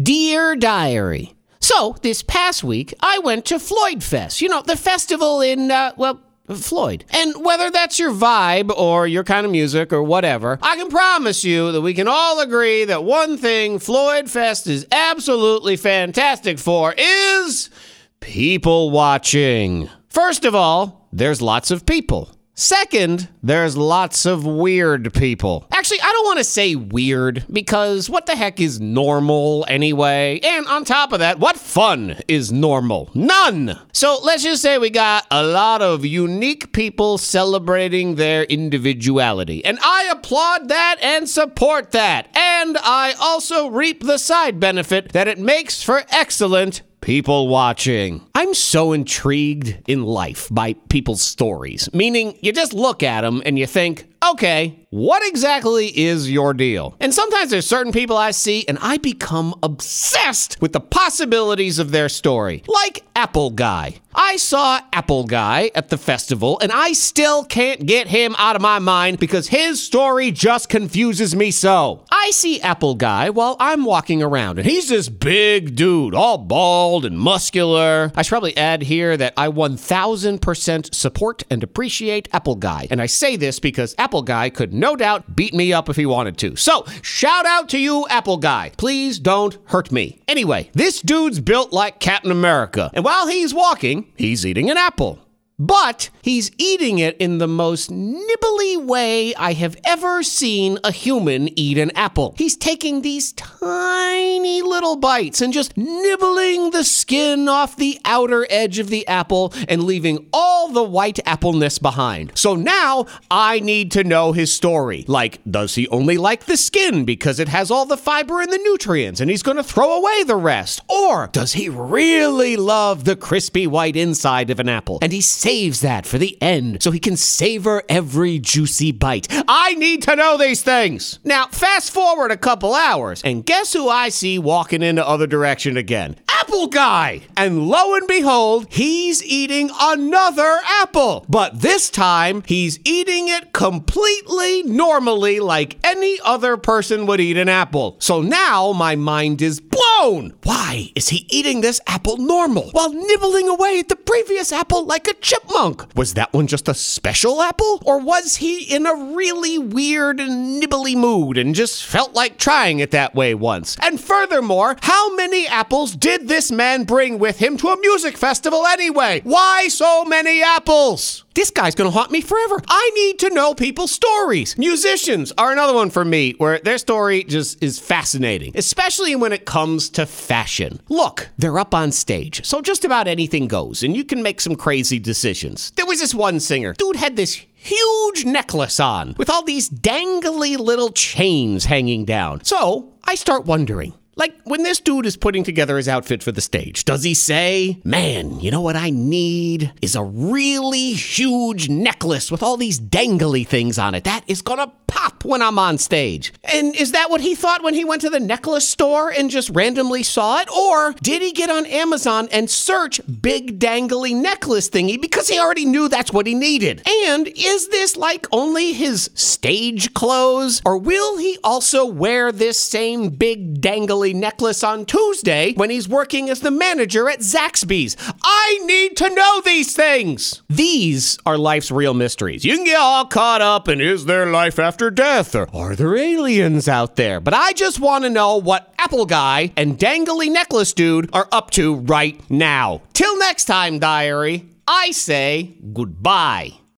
Dear Diary. So, this past week, I went to Floyd Fest, you know, the festival in, uh, well, Floyd. And whether that's your vibe or your kind of music or whatever, I can promise you that we can all agree that one thing Floyd Fest is absolutely fantastic for is people watching. First of all, there's lots of people. Second, there's lots of weird people. Actually, I don't want to say weird because what the heck is normal anyway? And on top of that, what fun is normal? None! So let's just say we got a lot of unique people celebrating their individuality. And I applaud that and support that. And I also reap the side benefit that it makes for excellent people watching. I'm so intrigued in life by people's stories, meaning you just look at them and you think, okay, what exactly is your deal? And sometimes there's certain people I see and I become obsessed with the possibilities of their story, like Apple Guy. I saw Apple Guy at the festival and I still can't get him out of my mind because his story just confuses me so. I see Apple Guy while I'm walking around and he's this big dude, all bald and muscular. I should probably add here that I 1000% support and appreciate Apple Guy. And I say this because Apple Guy could no doubt beat me up if he wanted to. So, shout out to you, Apple Guy. Please don't hurt me. Anyway, this dude's built like Captain America. And while he's walking, he's eating an apple. But he's eating it in the most nibbly way I have ever seen a human eat an apple. He's taking these tiny little bites and just nibbling the skin off the outer edge of the apple and leaving all the white appleness behind. So now I need to know his story. Like, does he only like the skin because it has all the fiber and the nutrients and he's going to throw away the rest? Or does he really love the crispy white inside of an apple and he's saves that for the end so he can savor every juicy bite. I need to know these things. Now, fast forward a couple hours, and guess who I see walking in the other direction again? Apple Guy! And lo and behold, he's eating another apple. But this time, he's eating it completely normally like any other person would eat an apple. So now my mind is blown. Why is he eating this apple normal while nibbling away at the previous apple like a chipmunk? Was that one just a special apple? Or was he in a really weird and nibbly mood and just felt like trying it that way once? And furthermore, how many apples did this man bring with him to a music festival anyway? Why so many apples? This guy's gonna haunt me forever. I need to know people's stories. Musicians are another one for me where their story just is fascinating, especially when it comes to fashion. Look, they're up on stage, so just about anything goes, and you can make some crazy decisions. There was this one singer. Dude had this huge necklace on with all these dangly little chains hanging down. So I start wondering. Like, when this dude is putting together his outfit for the stage, does he say, Man, you know what I need is a really huge necklace with all these dangly things on it? That is gonna pop when I'm on stage. And is that what he thought when he went to the necklace store and just randomly saw it? Or did he get on Amazon and search big dangly necklace thingy because he already knew that's what he needed? And is this like only his stage clothes? Or will he also wear this same big dangly necklace on Tuesday when he's working as the manager at Zaxby's? I need to know these things. These are life's real mysteries. You can get all caught up in is there life after death or are there aliens out there? But I just want to know what Apple Guy and Dangly Necklace Dude are up to right now. Till next time, diary, I say goodbye.